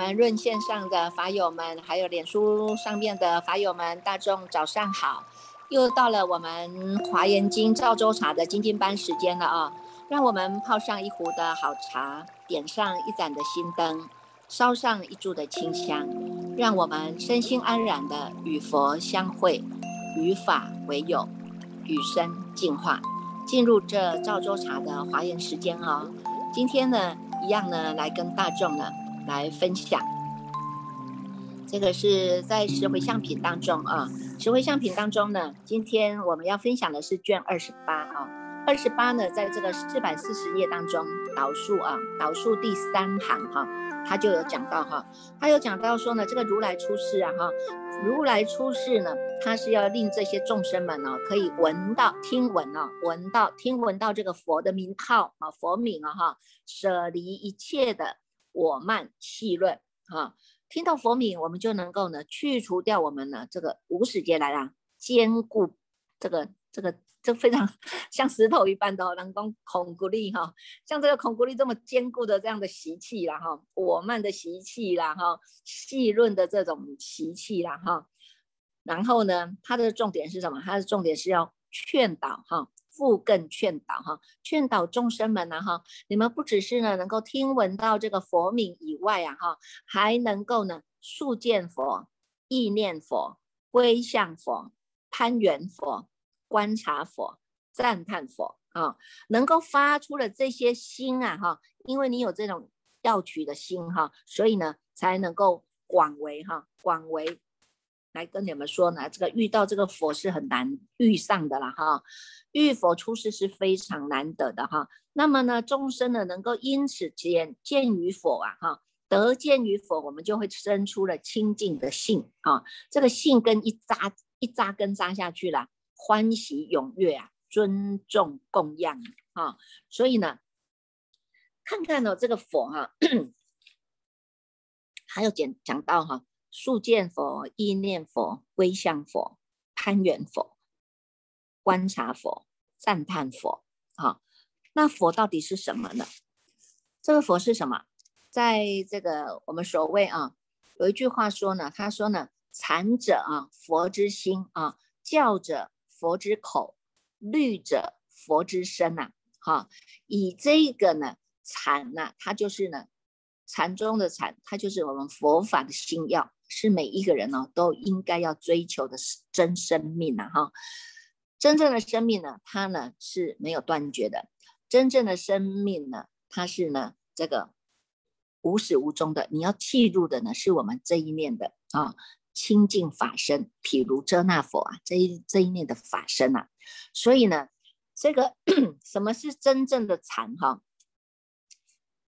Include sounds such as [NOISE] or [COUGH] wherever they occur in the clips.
我们润线上的法友们，还有脸书上面的法友们，大众早上好！又到了我们华严经赵州茶的精进班时间了啊！让我们泡上一壶的好茶，点上一盏的心灯，烧上一柱的清香，让我们身心安然的与佛相会，与法为友，与生进化，进入这赵州茶的华严时间哦。今天呢，一样呢，来跟大众呢。来分享，这个是在十回相品当中啊，十回相品当中呢，今天我们要分享的是卷二十八啊，二十八呢，在这个四百四十页当中导数啊，导数第三行哈，他就有讲到哈，他有讲到说呢，这个如来出世啊哈，如来出世呢，他是要令这些众生们呢，可以闻到、听闻啊，闻到、听闻到这个佛的名号啊，佛名啊哈，舍离一切的。我慢细论啊，听到佛名，我们就能够呢去除掉我们呢这个无始劫来啊坚固这个这个这非常像石头一般的能够恐孤力哈，像这个恐孤力这么坚固的这样的习气啦哈，我慢的习气啦哈，细论的这种习气啦哈，然后呢，它的重点是什么？它的重点是要劝导哈。复更劝导哈，劝导众生们呢哈，你们不只是呢能够听闻到这个佛名以外啊哈，还能够呢速见佛、意念佛、归向佛、攀缘佛、观察佛、赞叹佛啊，能够发出了这些心啊哈，因为你有这种要取的心哈，所以呢才能够广为哈广为。来跟你们说呢，这个遇到这个佛是很难遇上的了哈，遇佛出世是非常难得的哈。那么呢，众生呢能够因此见见于佛啊哈，得见于佛，我们就会生出了清净的性啊。这个性根一扎一扎根扎下去了，欢喜踊跃啊，尊重供养啊。所以呢，看看呢这个佛哈，[COUGHS] 还有讲讲到哈。速见佛、意念佛、归向佛、攀缘佛、观察佛、赞叹佛，好，那佛到底是什么呢？这个佛是什么？在这个我们所谓啊，有一句话说呢，他说呢，禅者啊，佛之心啊；教者佛之口；律者佛之身呐。哈，以这个呢，禅呐，它就是呢，禅中的禅，它就是我们佛法的心要。是每一个人呢都应该要追求的真生命呐哈，真正的生命呢，它呢是没有断绝的，真正的生命呢，它是呢这个无始无终的。你要记入的呢，是我们这一念的啊清净法身，譬如遮那佛啊，这一这一念的法身呐。所以呢，这个 [CLEARS THROAT] 什么是真正的禅哈？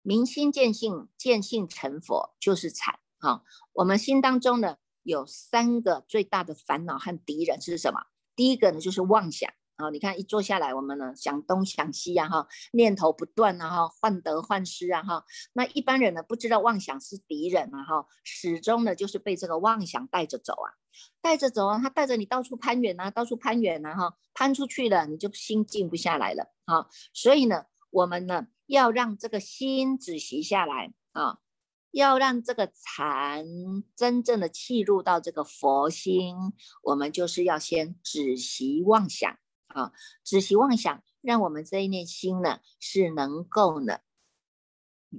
明心见性，见性成佛，就是禅。好，我们心当中呢有三个最大的烦恼和敌人是什么？第一个呢就是妄想啊，你看一坐下来，我们呢想东想西呀哈，念头不断啊哈，患得患失啊哈。那一般人呢不知道妄想是敌人啊哈，始终呢就是被这个妄想带着走啊，带着走啊，他带着你到处攀援啊，到处攀援啊哈，攀出去了你就心静不下来了啊。所以呢，我们呢要让这个心止息下来啊。要让这个禅真正的契入到这个佛心，我们就是要先止息妄想啊，止息妄想，让我们这一念心呢是能够呢，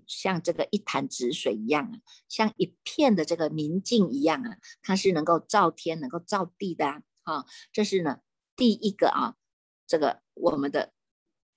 像这个一潭止水一样啊，像一片的这个明镜一样啊，它是能够照天、能够照地的啊。这是呢第一个啊，这个我们的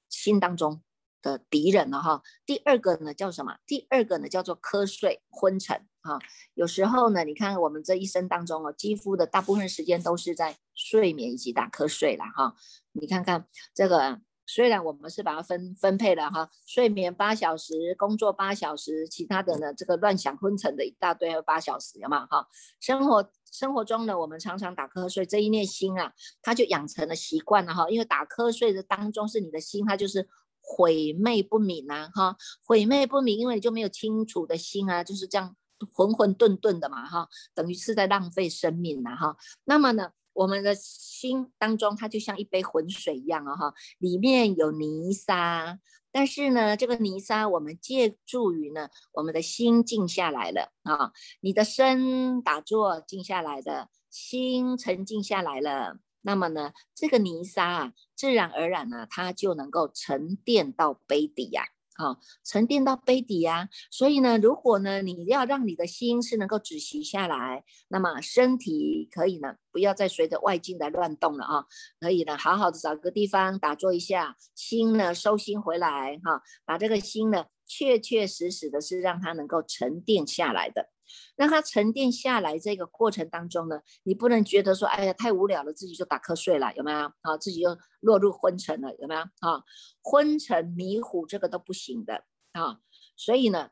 心当中。的敌人了哈，第二个呢叫什么？第二个呢叫做瞌睡昏沉哈。有时候呢，你看我们这一生当中哦，肌肤的大部分时间都是在睡眠以及打瞌睡了哈。你看看这个，虽然我们是把它分分配了哈，睡眠八小时，工作八小时，其他的呢这个乱想昏沉的一大堆八小时，有吗哈？生活生活中呢，我们常常打瞌睡，这一念心啊，它就养成了习惯了哈。因为打瞌睡的当中是你的心，它就是。悔昧不敏呐，哈，悔昧不敏，因为你就没有清楚的心啊，就是这样混混沌沌的嘛，哈，等于是在浪费生命呐，哈。那么呢，我们的心当中，它就像一杯浑水一样啊，哈，里面有泥沙，但是呢，这个泥沙我们借助于呢，我们的心静下来了啊，你的身打坐静下来的心沉静下来了，那么呢，这个泥沙啊，自然而然呢，它就能够沉淀到杯底呀。啊，沉淀到杯底呀，所以呢，如果呢，你要让你的心是能够止息下来，那么身体可以呢，不要再随着外境来乱动了啊，可以呢，好好的找个地方打坐一下，心呢收心回来哈，把这个心呢，确确实实的是让它能够沉淀下来的。让它沉淀下来，这个过程当中呢，你不能觉得说，哎呀，太无聊了，自己就打瞌睡了，有没有？啊，自己又落入昏沉了，有没有？啊，昏沉迷糊，这个都不行的啊。所以呢，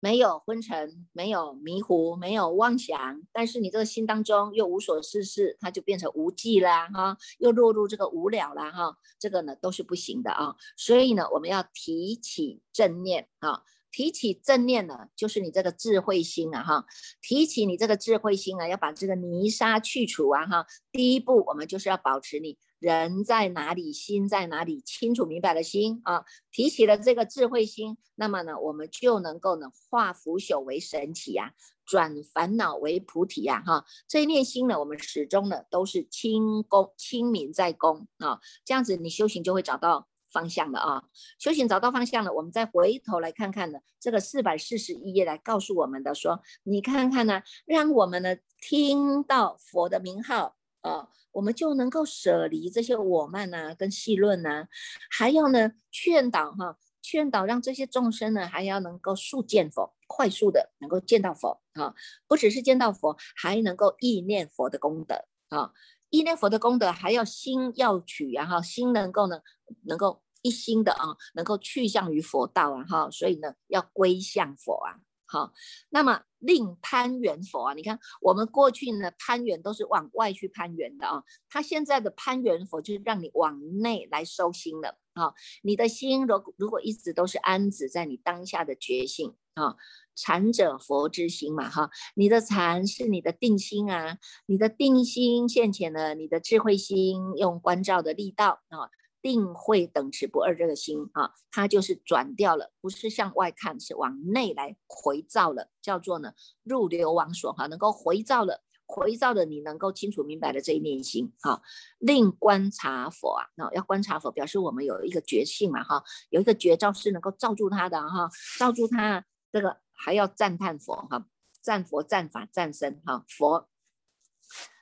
没有昏沉，没有迷糊，没有妄想，但是你这个心当中又无所事事，它就变成无记啦，哈，又落入这个无聊啦，哈，这个呢都是不行的啊。所以呢，我们要提起正念啊。提起正念呢，就是你这个智慧心啊，哈！提起你这个智慧心啊，要把这个泥沙去除啊，哈！第一步，我们就是要保持你人在哪里，心在哪里，清楚明白的心啊。提起了这个智慧心，那么呢，我们就能够呢，化腐朽为神奇呀，转烦恼为菩提呀，哈！这一念心呢，我们始终呢都是清功清明在功啊，这样子你修行就会找到。方向了啊，修行找到方向了，我们再回头来看看呢，这个四百四十一页来告诉我们的说，你看看呢，让我们呢听到佛的名号啊，我们就能够舍离这些我慢呐跟细论呐，还要呢劝导哈，劝导让这些众生呢还要能够速见佛，快速的能够见到佛啊，不只是见到佛，还能够意念佛的功德啊。依念佛的功德，还要心要取，然后心能够呢，能够一心的啊，能够去向于佛道啊，哈，所以呢，要归向佛啊，好，那么令攀缘佛啊，你看我们过去呢攀缘都是往外去攀缘的啊，他现在的攀缘佛就是让你往内来收心了。啊，你的心如如果一直都是安止在你当下的觉性啊。禅者佛之心嘛，哈，你的禅是你的定心啊，你的定心现前了，你的智慧心用关照的力道啊，定慧等持不二这个心啊，它就是转掉了，不是向外看，是往内来回照了，叫做呢入流王所哈，能够回照了，回照的你能够清楚明白的这一念心哈，令观察佛啊，那要观察佛，表示我们有一个觉性嘛哈，有一个觉照是能够照住他的哈，照住他这个。还要赞叹佛哈，赞佛赞法赞身哈，佛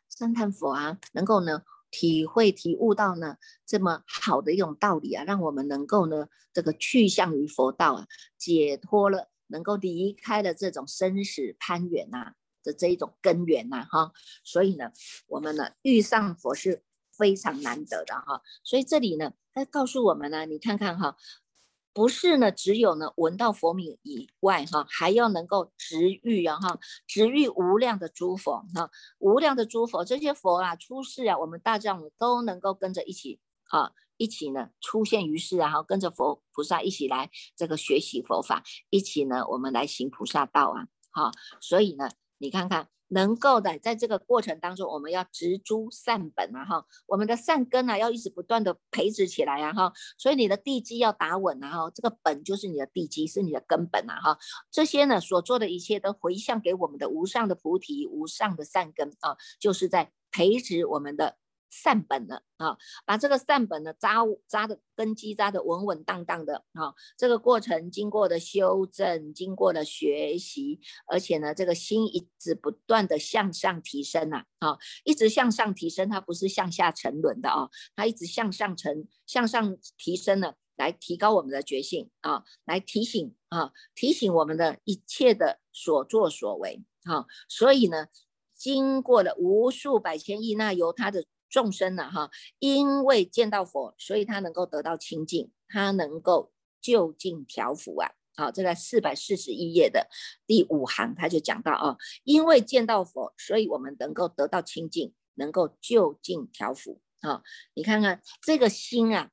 赞叹佛啊，能够呢体会体悟到呢这么好的一种道理啊，让我们能够呢这个去向于佛道啊，解脱了，能够离开了这种生死攀缘呐的这一种根源呐哈，所以呢，我们呢遇上佛是非常难得的哈，所以这里呢，他告诉我们呢，你看看哈。不是呢，只有呢闻到佛名以外哈，还要能够直遇啊哈，直遇无量的诸佛哈，无量的诸佛，这些佛啊出世啊，我们大丈夫都能够跟着一起啊，一起呢出现于世啊，哈，跟着佛菩萨一起来这个学习佛法，一起呢我们来行菩萨道啊，哈，所以呢，你看看。能够的，在这个过程当中，我们要植株善本啊，哈，我们的善根啊，要一直不断的培植起来啊，哈，所以你的地基要打稳啊，哈，这个本就是你的地基，是你的根本啊，哈，这些呢所做的一切都回向给我们的无上的菩提、无上的善根啊，就是在培植我们的。善本了啊，把这个善本呢扎扎的根基扎的稳稳当当的啊，这个过程经过的修正，经过的学习，而且呢，这个心一直不断的向上提升呐，啊，一直向上提升，它不是向下沉沦的啊，它一直向上沉，向上提升呢，来提高我们的觉性啊，来提醒啊，提醒我们的一切的所作所为啊，所以呢，经过了无数百千亿那由他的。众生呢，哈，因为见到佛，所以他能够得到清净，他能够就近调伏啊。好，这在四百四十一页的第五行，他就讲到啊，因为见到佛，所以我们能够得到清净，能够就近调伏啊。你看看这个心啊，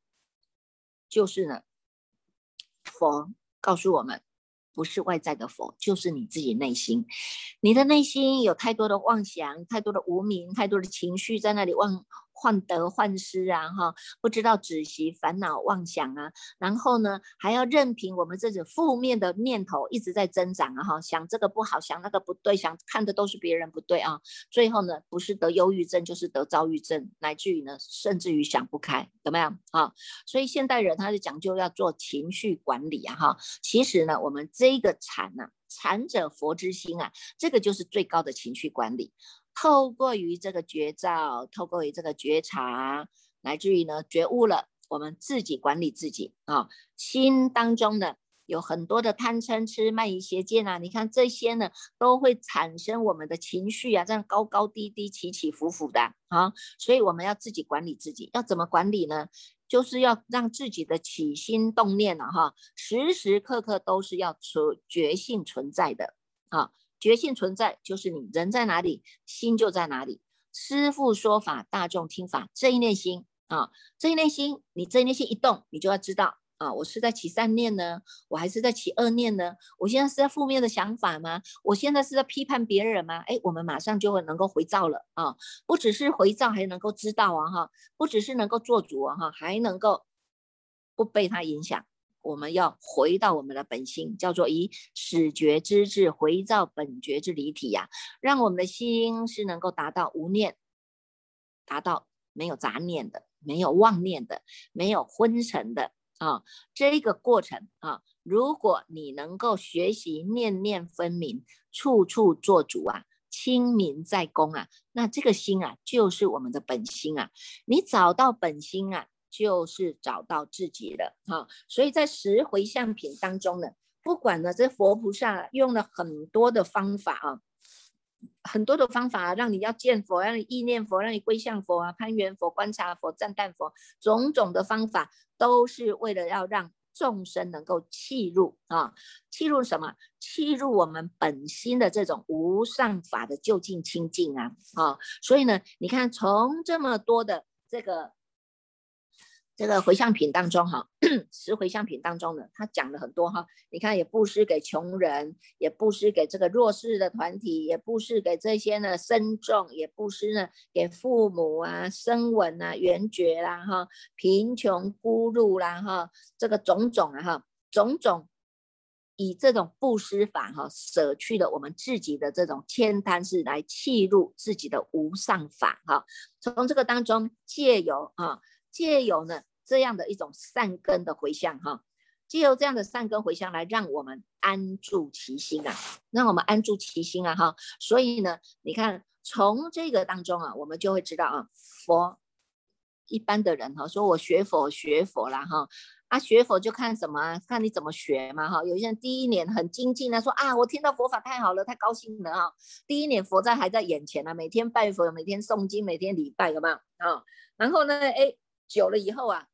就是呢，佛告诉我们。不是外在的佛，就是你自己内心。你的内心有太多的妄想，太多的无名，太多的情绪在那里妄患得患失啊，哈，不知道止息烦恼妄想啊，然后呢，还要任凭我们这种负面的念头一直在增长啊，哈，想这个不好，想那个不对，想看的都是别人不对啊，最后呢，不是得忧郁症，就是得躁郁症，乃至于呢，甚至于想不开，怎么样啊？所以现代人他是讲究要做情绪管理啊，哈，其实呢，我们这个禅呢，禅者佛之心啊，这个就是最高的情绪管理。透过于这个觉照，透过于这个觉察，乃至于呢觉悟了，我们自己管理自己啊。心当中呢有很多的贪嗔痴慢疑邪见啊，你看这些呢都会产生我们的情绪啊，这样高高低低、起起伏伏的啊。所以我们要自己管理自己，要怎么管理呢？就是要让自己的起心动念呢，哈，时时刻刻都是要存觉性存在的啊。觉性存在，就是你人在哪里，心就在哪里。师父说法，大众听法，这一念心啊，这一念心，你这一念心一动，你就要知道啊，我是在起善念呢，我还是在起恶念呢？我现在是在负面的想法吗？我现在是在批判别人吗？哎，我们马上就会能够回照了啊！不只是回照，还能够知道啊哈，不只是能够做主啊哈，还能够不被他影响。我们要回到我们的本心，叫做以始觉之智回照本觉之离体呀，让我们的心是能够达到无念，达到没有杂念的，没有妄念的，没有昏沉的啊。这个过程啊，如果你能够学习念念分明，处处做主啊，清明在公啊，那这个心啊，就是我们的本心啊。你找到本心啊。就是找到自己的哈，所以在十回向品当中呢，不管呢这佛菩萨用了很多的方法啊，很多的方法让你要见佛，让你意念佛，让你归向佛啊，攀缘佛、观察佛、赞叹佛，种种的方法都是为了要让众生能够契入啊，契入什么？契入我们本心的这种无上法的究竟清净啊啊！所以呢，你看从这么多的这个。这个回向品当中，哈，[CLEARS THROAT] 十回向品当中呢，他讲了很多哈。你看，也布施给穷人，也布施给这个弱势的团体，也布施给这些呢僧众，也布施呢给父母啊、声闻啊、缘觉啦，哈，贫穷孤陋啦，哈，这个种种啊，哈，种种以这种布施法哈，舍去了我们自己的这种千贪是来契入自己的无上法哈。从这个当中借由啊，借由呢。这样的一种善根的回向哈，借由这样的善根回向来让我们安住其心啊，让我们安住其心啊哈。所以呢，你看从这个当中啊，我们就会知道啊，佛一般的人哈，说我学佛学佛啦哈，啊学佛就看什么啊，看你怎么学嘛哈。有些人第一年很精进的说啊，我听到佛法太好了，太高兴了哈。第一年佛在还在眼前呢，每天拜佛，每天诵经，每天礼拜，有没有啊？然后呢，哎，久了以后啊。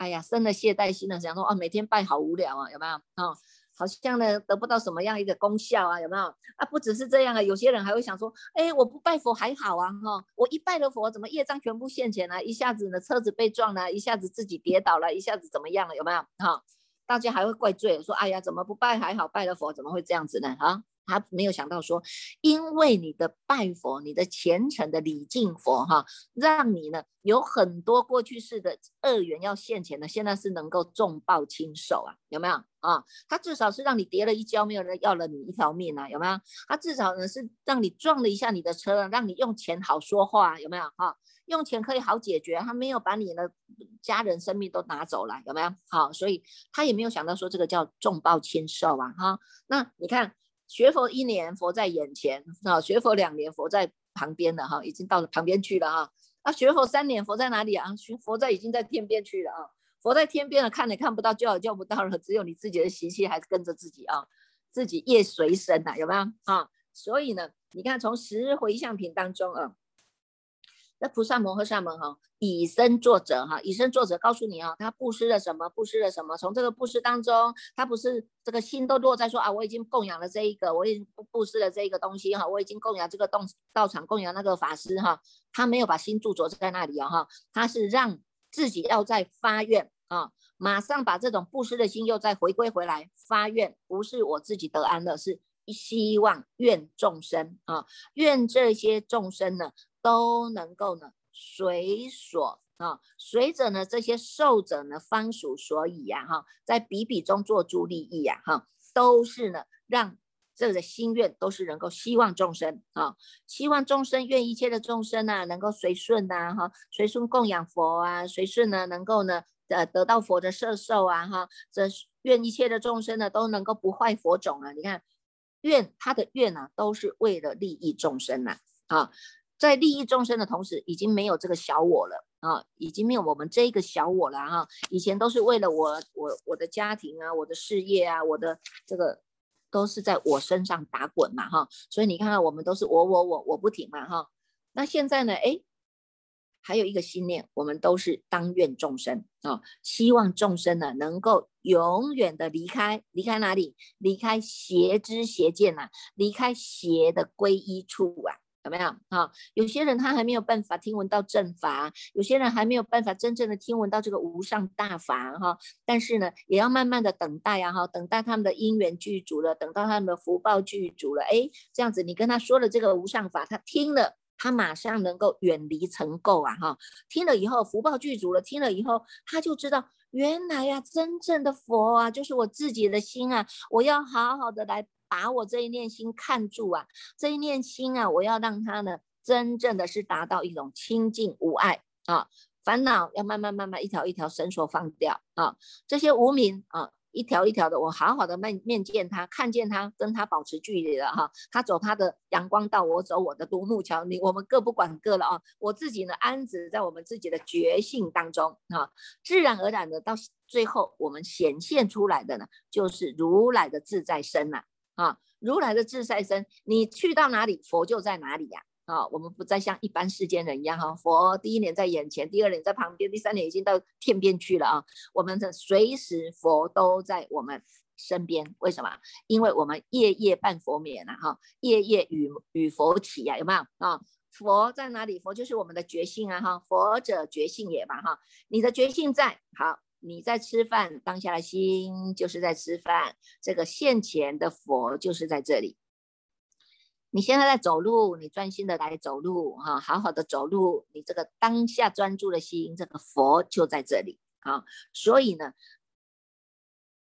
哎呀，生了懈怠心了，想说哦，每天拜好无聊啊，有没有？哦，好像呢得不到什么样一个功效啊，有没有？啊，不只是这样啊，有些人还会想说，哎，我不拜佛还好啊，哈，我一拜了佛，怎么业障全部现前了？一下子呢车子被撞了，一下子自己跌倒了，一下子怎么样了？有没有？哈，大家还会怪罪，说，哎呀，怎么不拜还好，拜了佛怎么会这样子呢？哈。他没有想到说，因为你的拜佛，你的虔诚的礼敬佛，哈，让你呢有很多过去式的恶缘要现前的，现在是能够重报轻受啊，有没有啊？他至少是让你跌了一跤，没有人要了你一条命啊，有没有？他至少呢是让你撞了一下你的车，让你用钱好说话，有没有？哈，用钱可以好解决，他没有把你的家人生命都拿走了，有没有？好，所以他也没有想到说这个叫重报轻受啊，哈，那你看。学佛一年，佛在眼前啊；学佛两年，佛在旁边了哈，已经到了旁边去了哈。那学佛三年，佛在哪里啊？学佛在已经在天边去了啊。佛在天边了，看也看不到，叫也叫不到了，只有你自己的习气还跟着自己啊，自己业随身呐，有没有啊？所以呢，你看从十回向品当中啊。那菩萨摩诃萨门哈，以身作则哈，以身作则，告诉你啊，他布施了什么，布施了什么。从这个布施当中，他不是这个心都落在说啊，我已经供养了这一个，我已经布施了这一个东西哈，我已经供养这个洞道场，供养那个法师哈，他没有把心驻着在那里啊哈，他是让自己要在发愿啊，马上把这种布施的心又再回归回来发愿，不是我自己得安乐，是希望愿众生啊，愿这些众生呢。都能够呢随所啊，随着呢这些受者呢方属所以呀哈，在比比中做助利益呀哈，都是呢让这个心愿都是能够希望众生啊，希望众生愿一切的众生呢能够随顺呐哈，随顺供养佛啊，随顺呢能够呢呃得到佛的摄受啊哈，这愿一切的众生呢都能够不坏佛种啊，你看愿他的愿呢都是为了利益众生呐啊。在利益众生的同时，已经没有这个小我了啊，已经没有我们这个小我了哈。以前都是为了我、我、我的家庭啊，我的事业啊，我的这个都是在我身上打滚嘛哈。所以你看看，我们都是我、我、我、我不停嘛哈。那现在呢？哎，还有一个信念，我们都是当愿众生啊，希望众生呢能够永远的离开，离开哪里？离开邪知邪见呐，离开邪的皈依处啊。有没有啊？有些人他还没有办法听闻到正法，有些人还没有办法真正的听闻到这个无上大法哈。但是呢，也要慢慢的等待呀哈，等待他们的因缘具足了，等到他们的福报具足了，哎，这样子你跟他说了这个无上法，他听了，他马上能够远离尘垢啊哈。听了以后福报具足了，听了以后他就知道，原来呀，真正的佛啊，就是我自己的心啊，我要好好的来。把我这一念心看住啊，这一念心啊，我要让它呢，真正的是达到一种清净无碍啊，烦恼要慢慢慢慢一条一条绳索放掉啊，这些无名啊，一条一条的，我好好的面面见他，看见他，跟他保持距离了哈，他走他的阳光道，我走我的独木桥，你我们各不管各了啊，我自己呢安止在我们自己的觉性当中啊，自然而然的到最后我们显现出来的呢，就是如来的自在身呐。啊，如来的自在身，你去到哪里，佛就在哪里呀！啊我们不再像一般世间人一样哈，佛第一年在眼前，第二年在旁边，第三年已经到天边去了啊！我们的随时佛都在我们身边，为什么？因为我们夜夜伴佛眠呐，哈，夜夜与与佛起呀，有没有啊？佛在哪里？佛就是我们的觉性啊，哈，佛者觉性也嘛，哈，你的觉性在，好。你在吃饭，当下的心就是在吃饭。这个现前的佛就是在这里。你现在在走路，你专心的来走路，哈，好好的走路。你这个当下专注的心，这个佛就在这里啊。所以呢，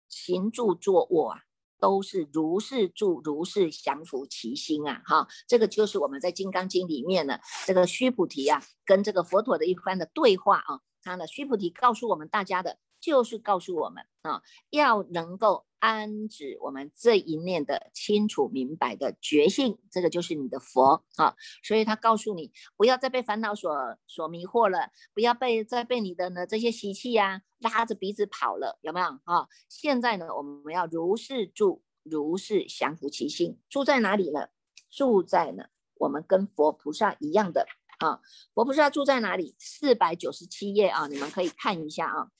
行住坐卧啊，都是如是住，如是降伏其心啊，哈。这个就是我们在《金刚经》里面呢，这个须菩提啊，跟这个佛陀的一番的对话啊。他呢，须菩提告诉我们大家的，就是告诉我们啊，要能够安止我们这一念的清楚明白的觉性，这个就是你的佛啊。所以他告诉你，不要再被烦恼所所迷惑了，不要被再被你的呢这些习气呀拉着鼻子跑了，有没有啊？现在呢，我们要如是住，如是降伏其心，住在哪里呢？住在呢，我们跟佛菩萨一样的。啊，佛菩萨住在哪里？四百九十七页啊，你们可以看一下啊。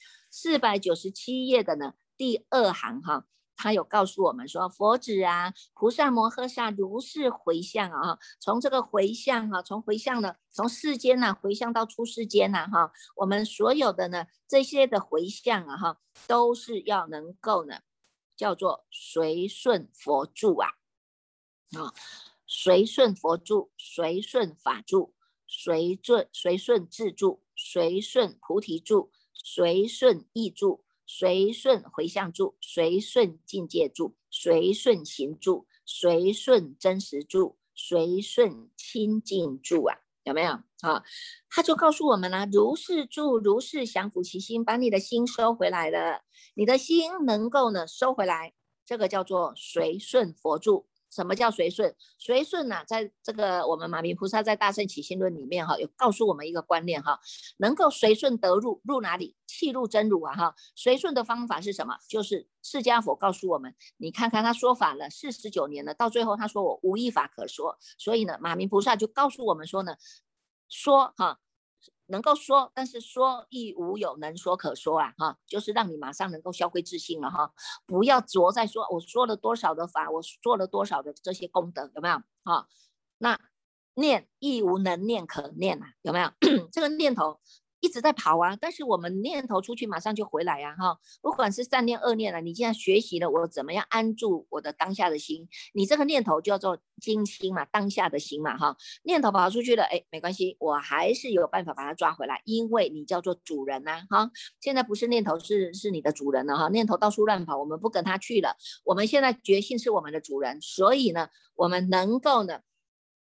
四百九十七页的呢，第二行哈，他有告诉我们说，佛子啊，菩萨摩诃萨如是回向啊，从这个回向哈，从回向呢，从世间呢回向到出世间呐哈，我们所有的呢这些的回向啊哈，都是要能够呢，叫做随顺佛住啊，啊，随顺佛住，随顺法住。随顺随顺自助，随顺菩提住，随顺意住，随顺回向住，随顺境界住，随顺行住，随顺真实住，随顺清净住啊，有没有啊？他就告诉我们了，如是住，如是降伏其心，把你的心收回来了，你的心能够呢收回来，这个叫做随顺佛住。什么叫随顺？随顺呢，在这个我们马明菩萨在《大圣起心论》里面哈，有告诉我们一个观念哈，能够随顺得入，入哪里？气入真如啊哈。随顺的方法是什么？就是释迦佛告诉我们，你看看他说法了四十九年了，到最后他说我无一法可说，所以呢，马明菩萨就告诉我们说呢，说哈。能够说，但是说亦无有能说可说啊，哈，就是让你马上能够消费自信了哈，不要着在说我说了多少的法，我做了多少的这些功德，有没有啊？那念亦无能念可念啊，有没有？[COUGHS] 这个念头一直在跑啊，但是我们念头出去马上就回来呀，哈，不管是善念恶念了，你现在学习了我怎么样安住我的当下的心，你这个念头叫做精心嘛，当下的心嘛，哈，念头跑出去了，哎，没关系，我还是有办法把它抓回来，因为你叫做主人呐，哈，现在不是念头是是你的主人了，哈，念头到处乱跑，我们不跟他去了，我们现在决心是我们的主人，所以呢，我们能够呢。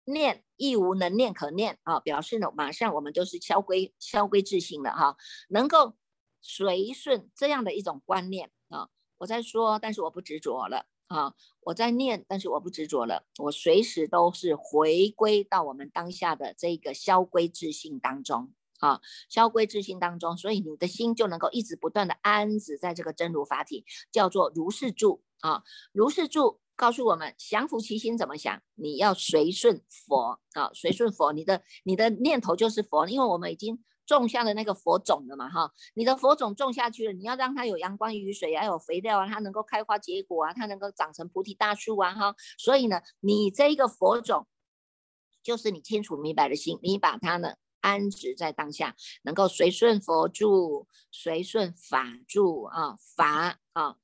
念亦无能念可念啊，表示呢，马上我们就是消归消归自性了哈，能够随顺这样的一种观念啊。我在说，但是我不执着了啊，我在念，但是我不执着了，我随时都是回归到我们当下的这个消归自性当中啊，消归自性当中，所以你的心就能够一直不断的安止在这个真如法体，叫做如是住啊，如是住。告诉我们降伏其心怎么想？你要随顺佛啊，随顺佛，你的你的念头就是佛，因为我们已经种下了那个佛种了嘛哈。你的佛种种下去了，你要让它有阳光雨水，要有肥料啊，它能够开花结果啊，它能够长成菩提大树啊哈。所以呢，你这一个佛种就是你清楚明白的心，你把它呢安置在当下，能够随顺佛住，随顺法住啊，法啊。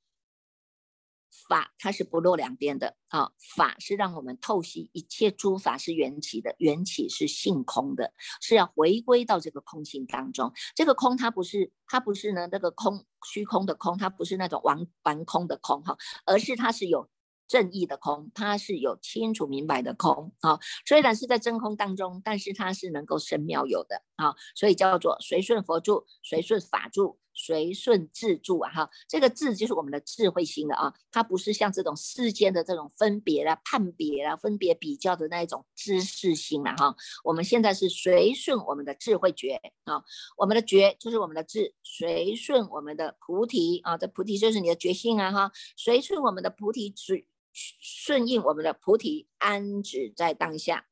法它是不落两边的啊，法是让我们透析一切诸法是缘起的，缘起是性空的，是要回归到这个空性当中。这个空它不是它不是呢那个空虚空的空，它不是那种玩玩空的空哈，而是它是有。正义的空，它是有清楚明白的空啊。虽然是在真空当中，但是它是能够生妙有的啊。所以叫做随顺佛住，随顺法住，随顺智住啊。哈，这个智就是我们的智慧心的啊。它不是像这种世间的这种分别啦、判别啦、分别比较的那一种知识心了哈。我们现在是随顺我们的智慧觉啊。我们的觉就是我们的智，随顺我们的菩提啊。这菩提就是你的觉性啊哈。随顺我们的菩提智。顺应我们的菩提安止在当下，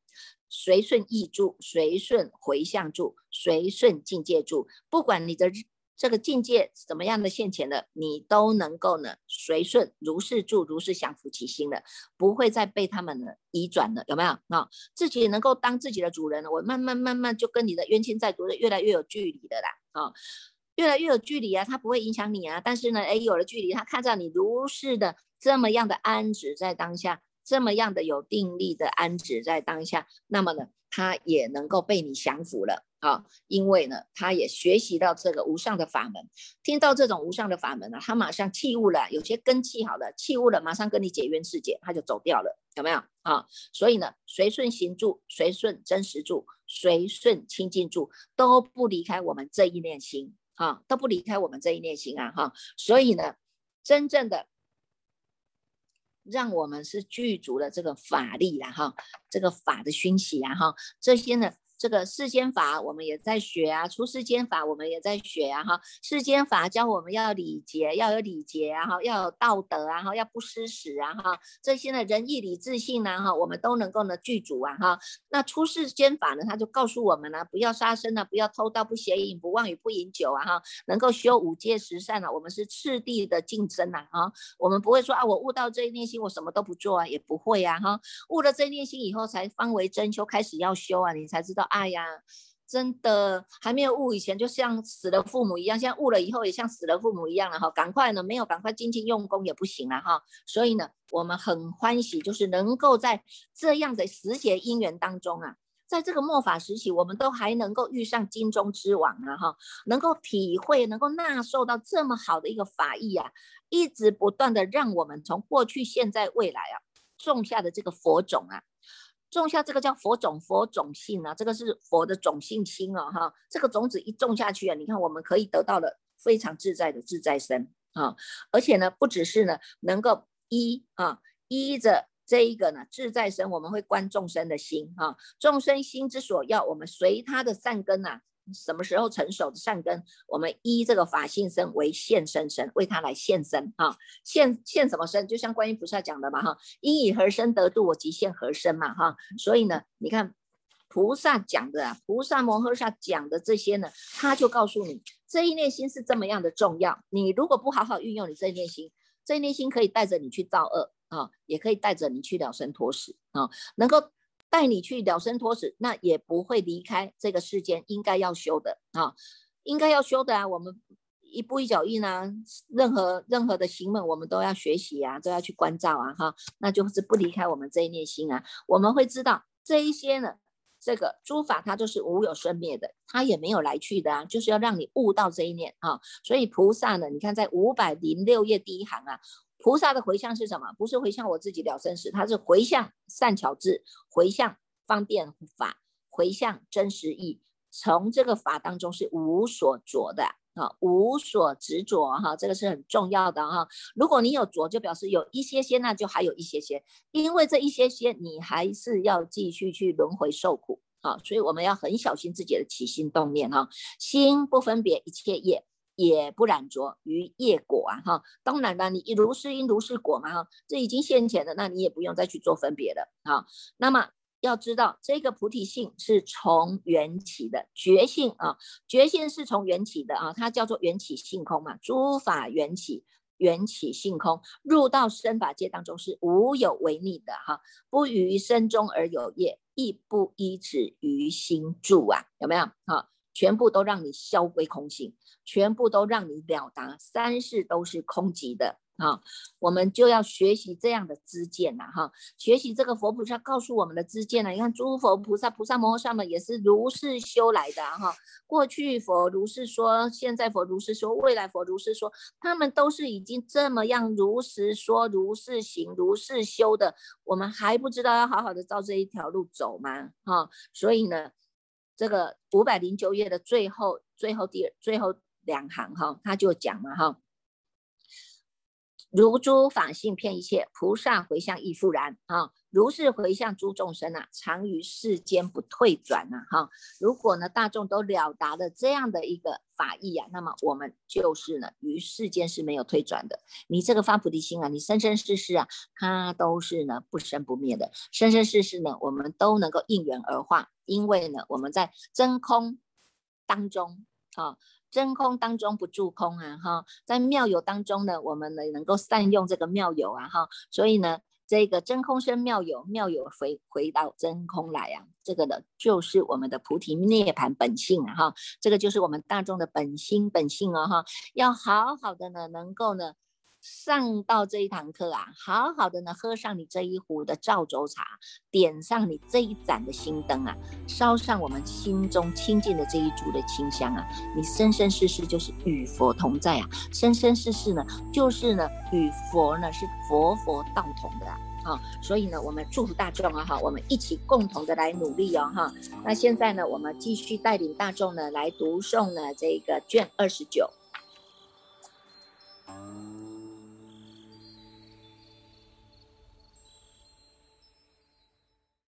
随顺意住，随顺回向住，随顺境界住。不管你的这个境界怎么样的现前的，你都能够呢随顺如是住，如是降伏其心的，不会再被他们呢移转了，有没有？啊，自己能够当自己的主人了，我慢慢慢慢就跟你的冤亲债主越来越有距离的啦，啊，越来越有距离啊，他不会影响你啊，但是呢，哎，有了距离，他看到你如是的。这么样的安止在当下，这么样的有定力的安止在当下，那么呢，他也能够被你降服了啊！因为呢，他也学习到这个无上的法门，听到这种无上的法门呢，他马上弃悟了。有些根气好了，弃悟了，马上跟你解冤释解，他就走掉了，有没有啊？所以呢，随顺行住，随顺真实住，随顺清净住，都不离开我们这一念心啊，都不离开我们这一念心啊！哈，所以呢，真正的。让我们是具足了这个法力了哈，这个法的熏习然后，这些呢。这个世间法我们也在学啊，出世间法我们也在学啊，哈，世间法教我们要礼节，要有礼节啊，哈，要有道德啊，哈，要不失时啊，哈，这些呢仁义礼智信呢，哈，我们都能够呢具足啊，哈。那出世间法呢，他就告诉我们呢，不要杀生啊，不要偷盗，不邪淫，不妄语，不饮酒啊，哈，能够修五戒十善啊，我们是次第的竞争呐，啊，我们不会说啊，我悟到这一念心，我什么都不做啊，也不会啊，哈，悟了这一念心以后才方为真修，开始要修啊，你才知道。哎呀，真的还没有悟以前，就像死了父母一样；现在悟了以后，也像死了父母一样了哈。赶快呢，没有赶快精进用功也不行了哈。所以呢，我们很欢喜，就是能够在这样的时节因缘当中啊，在这个末法时期，我们都还能够遇上金钟之王啊哈，能够体会，能够纳受到这么好的一个法义啊，一直不断的让我们从过去、现在、未来啊，种下的这个佛种啊。种下这个叫佛种，佛种性啊，这个是佛的种性心啊，哈，这个种子一种下去啊，你看我们可以得到了非常自在的自在身啊，而且呢，不只是呢能够依啊依着这一个呢自在身，我们会观众生的心啊，众生心之所要，我们随他的善根呐。什么时候成熟的善根，我们依这个法性身为现身身，为他来现身啊，现现什么身？就像观音菩萨讲的嘛哈，因以何身得度，我即现何身嘛哈。所以呢，你看菩萨讲的，啊菩萨摩诃萨讲的这些呢，他就告诉你，这一念心是这么样的重要。你如果不好好运用你这一念心，这一念心可以带着你去造恶啊，也可以带着你去了生脱死啊，能够。带你去了生脱死，那也不会离开这个世间应该要修的啊。应该要修的啊，我们一步一脚印啊，任何任何的行门我们都要学习啊，都要去关照啊，哈，那就是不离开我们这一念心啊，我们会知道这一些呢。这个诸法它都是无有生灭的，它也没有来去的啊，就是要让你悟到这一念啊。所以菩萨呢，你看在五百零六页第一行啊，菩萨的回向是什么？不是回向我自己了生死，它是回向善巧智，回向方便法，回向真实义。从这个法当中是无所着的啊，无所执着哈，这个是很重要的哈。如果你有着，就表示有一些些，那就还有一些些，因为这一些些你还是要继续去轮回受苦啊，所以我们要很小心自己的起心动念哈，心不分别一切业，也不染着于业果啊哈。当然了，你如是因如是果嘛哈，这已经现前的，那你也不用再去做分别了啊。那么。要知道，这个菩提性是从缘起的觉性啊，觉性是从缘起的啊，它叫做缘起性空嘛，诸法缘起，缘起性空，入到身法界当中是无有违逆的哈，不于身中而有业，亦不依止于心住啊，有没有？哈，全部都让你消归空性，全部都让你了达三世都是空寂的。啊，我们就要学习这样的知见呐，哈，学习这个佛菩萨告诉我们的知见呢。你看，诸佛菩萨、菩萨摩诃萨们也是如是修来的哈。过去佛如是说，现在佛如是说，未来佛如是说，他们都是已经这么样如实说、如是行、如是修的。我们还不知道要好好的照这一条路走吗？哈，所以呢，这个五百零九页的最后、最后第最后两行哈，他就讲了哈。如诸法性骗一切，菩萨回向亦复然啊！如是回向诸众生啊，常于世间不退转呐哈！如果呢大众都了达了这样的一个法义啊，那么我们就是呢于世间是没有退转的。你这个发菩提心啊，你生生世世啊，它都是呢不生不灭的，生生世世呢我们都能够应缘而化，因为呢我们在真空当中啊。真空当中不住空啊，哈，在妙有当中呢，我们呢能够善用这个妙有啊，哈，所以呢，这个真空生妙有，妙有回回到真空来啊，这个呢就是我们的菩提涅槃本性啊，哈，这个就是我们大众的本心本性啊，哈，要好好的呢，能够呢。上到这一堂课啊，好好的呢，喝上你这一壶的赵州茶，点上你这一盏的心灯啊，烧上我们心中清净的这一烛的清香啊，你生生世世就是与佛同在啊，生生世世呢，就是呢与佛呢是佛佛道同的啊，所以呢，我们祝福大众啊，哈，我们一起共同的来努力哦，哈，那现在呢，我们继续带领大众呢来读诵呢这个卷二十九。